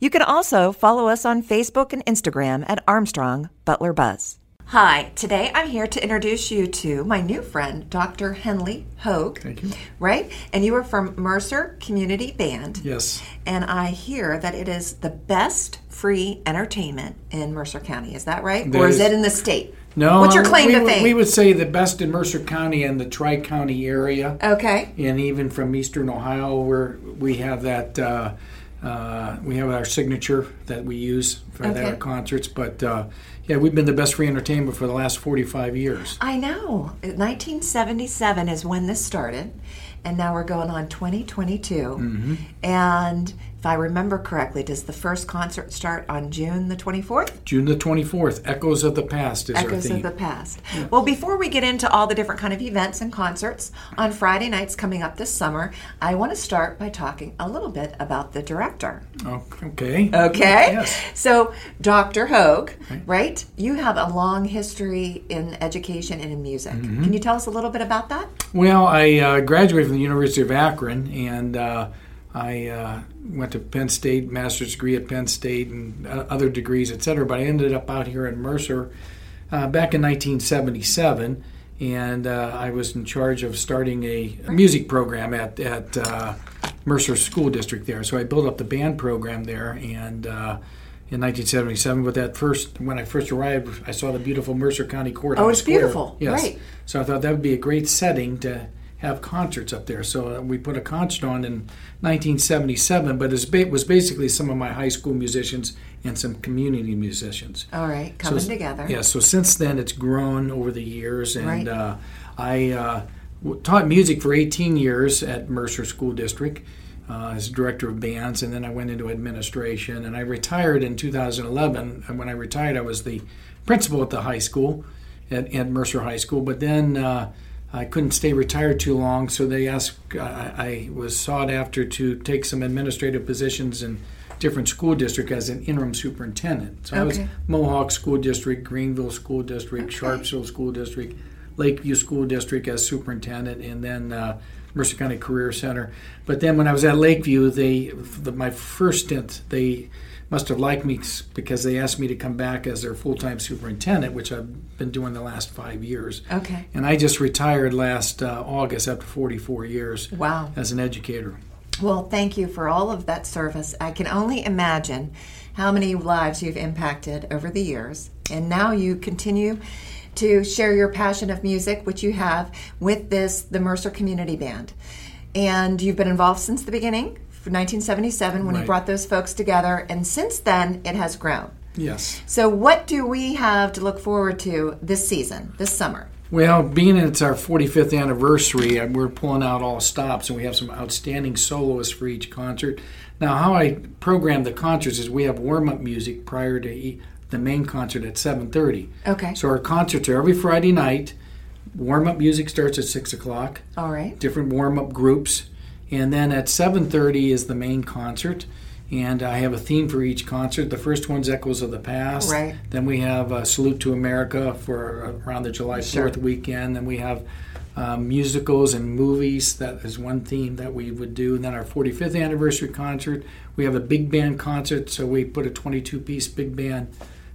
You can also follow us on Facebook and Instagram at Armstrong Butler Buzz. Hi, today I'm here to introduce you to my new friend, Dr. Henley Hogue. Thank you. Right? And you are from Mercer Community Band. Yes. And I hear that it is the best free entertainment in Mercer County. Is that right? That or is is- it in the state? No. What's your claim we to fame? We would say the best in Mercer County and the Tri County area, Okay. and even from Eastern Ohio, where we have that. Uh, uh, we have our signature that we use for Okay. our concerts, but uh, yeah, we've been the best free entertainment for the last 45 years. I know. 1977 is when this started, and now we're going on 2022. Mm-hmm. And if I remember correctly, does the first concert start on June the 24th? June the 24th, Echoes of the Past is our Echoes of the past. Well, before we get into all the different kind of events and concerts on Friday nights coming up this summer, I want to start by talking a little bit about the director. Okay. Okay. Yes. So, Dr. Hogue, right? You have a long history in education and in music. Mm-hmm. Can you tell us a little bit about that? Well, I uh, graduated from the University of Akron, and uh, I uh, went to Penn State, master's degree at Penn State, and uh, other degrees, et cetera. But I ended up out here in Mercer uh, back in 1977, and uh, I was in charge of starting a music program at at uh, Mercer School District there. So I built up the band program there, and. Uh, in 1977, but that first, when I first arrived, I saw the beautiful Mercer County Courthouse. Oh, it's Square. beautiful. Yes. Right. So I thought that would be a great setting to have concerts up there. So uh, we put a concert on in 1977, but it was basically some of my high school musicians and some community musicians. All right, coming So- together. Yeah, so since then it's grown over the years, and Right. uh, I uh, taught music for 18 years at Mercer School District uh, as director of bands, and then I went into administration, and I retired in 2011. And when I retired, I was the principal at the high school, at, at Mercer High School. But then uh, I couldn't stay retired too long, so they asked. I, I was sought after to take some administrative positions in different school district as an interim superintendent. So I was Mohawk School District, Greenville School District, Sharpsville School District, Lakeview School District as superintendent, and then uh, Mercer County Career Center. But then when I was at Lakeview, they the, my first stint they must have liked me because they asked me to come back as their full-time superintendent, which I've been doing the last five years. Okay. And I just retired last uh, August after 44 years Wow. as an educator. Well, thank you for all of that service. I can only imagine how many lives you've impacted over the years. And now you continue to share your passion of music, which you have with this, the Mercer Community Band. And you've been involved since the beginning, 1977, when you brought those folks together. And since then, it has grown. Yes. So, what do we have to look forward to this season, this summer? Well, being it's our 45th anniversary, uh, we're pulling out all stops, and we have some outstanding soloists for each concert. Now, how I program the concerts is we have warm-up music prior to the main concert at 7:30. Okay. So our concerts are every Friday night. Warm-up music starts at six o'clock. All right. Different warm-up groups, and then at 7:30 is the main concert. And I have a theme for each concert. The first one's Echoes of the Past. Right. Then we have uh, Salute to America for uh, around the July 4th Sure. weekend. Then we have um, musicals and movies. That is one theme that we would do. And then our 45th anniversary concert, we have a big band concert. So we put a 22 piece big band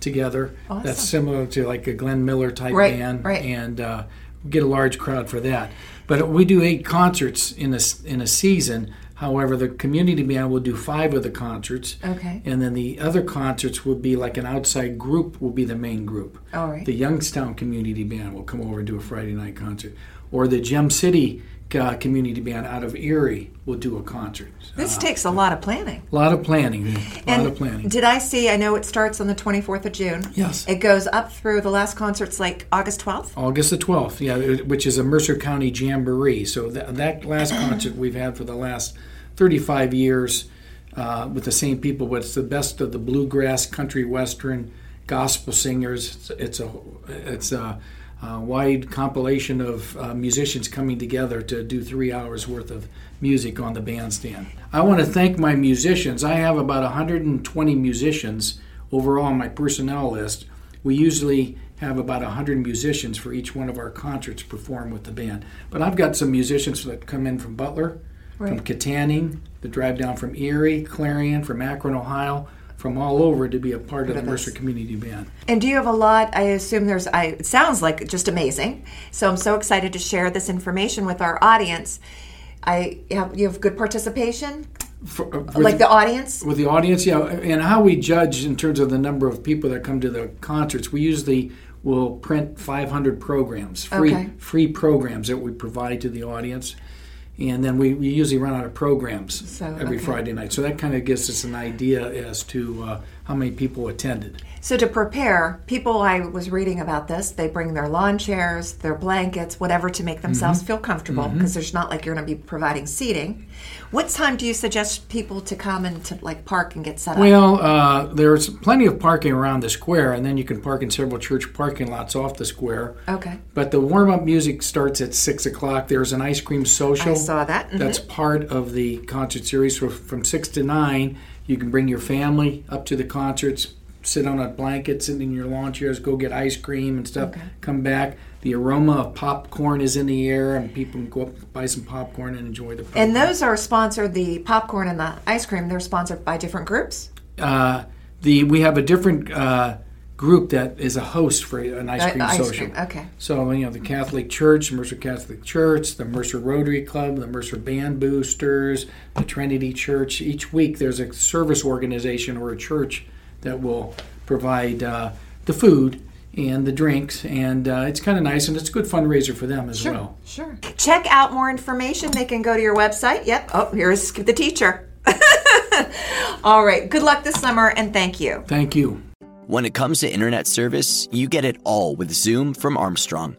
together. Awesome. That's similar to like a Glenn Miller type Right, band. right. And uh, get a large crowd for that. But we do eight concerts in a, in a season. However, the community band will do five of the concerts. Okay. And then the other concerts will be like an outside group will be the main group. All right. The Youngstown Community Band will come over and do a Friday night concert. Or the Gem City uh, Community Band out of Erie will do a concert. This Uh, takes a lot of planning. a lot of planning. A lot of planning. did I see? I know it starts on the 24th of June. Yes. It goes up through the last concert's like August 12th. August the 12th, yeah, which is a Mercer County Jamboree. So that, that last concert we've had for the last 35 years uh, with the same people, but it's the best of the bluegrass, country, western, gospel singers. It's, it's a it's a, wide compilation of uh, musicians coming together to do three hours worth of music on the bandstand. I want to thank my musicians. I have about 120 musicians overall on my personnel list. We usually have about 100 musicians for each one of our concerts perform with the band. But I've got some musicians that come in from Butler, right. from Kittanning, the drive down from Erie, Clarion, from Akron, Ohio, from all over to be a part of the Mercer Community Band. And do you have a lot? I assume there's. I, it sounds like just amazing. So I'm so excited to share this information with our audience. I have you have good participation. For, uh, like the audience with the audience yeah and how we judge in terms of the number of people that come to the concerts we usually will print 500 programs, free okay. free programs that we provide to the audience. And then we, we usually run out of programs so, every okay. Friday night. So that kind of gives us an idea as to uh, how many people attended. So to prepare, people I was reading about this, they bring their lawn chairs, their blankets, whatever to make themselves mm-hmm. feel comfortable because mm-hmm. there's not like you're going to be providing seating. What time do you suggest people to come and to like park and get set up? Well, uh, there's plenty of parking around the square, and then you can park in several church parking lots off the square. Okay. But the warm up music starts at six o'clock. There's an ice cream social. I saw that. Mm-hmm. That's part of the concert series. From six to nine, you can bring your family up to the concerts sit on a blanket, sit in your lawn chairs, go get ice cream and stuff. Okay. Come back. The aroma of popcorn is in the air, and people can go up buy some popcorn and enjoy the. Popcorn. And those are sponsored. The popcorn and the ice cream. They're sponsored by different groups. Uh, the we have a different uh, group that is a host for an ice cream ice social. Cream. Okay. So you know the Catholic Church, Mercer Catholic Church, the Mercer Rotary Club, the Mercer Band Boosters, the Trinity Church. Each week there's a service organization or a church that will provide uh, the food and the drinks, and uh, it's kind of nice, and it's a good fundraiser for them as sure, well. Sure. Check out more information. They can go to your website. Yep. Oh, here's the teacher. All right. Good luck this summer, and thank you. Thank you. When it comes to internet service, you get it all with Zoom from Armstrong.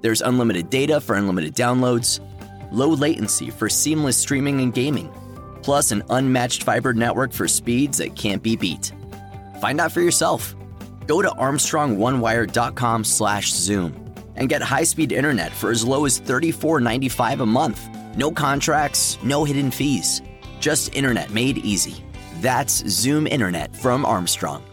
There's unlimited data for unlimited downloads, low latency for seamless streaming and gaming, plus an unmatched fiber network for speeds that can't be beat. Find out for yourself. Go to armstrongonewire.com slash zoom and get high-speed internet for as low as $34.95 a month. No contracts, no hidden fees. Just internet made easy. That's Zoom Internet from Armstrong.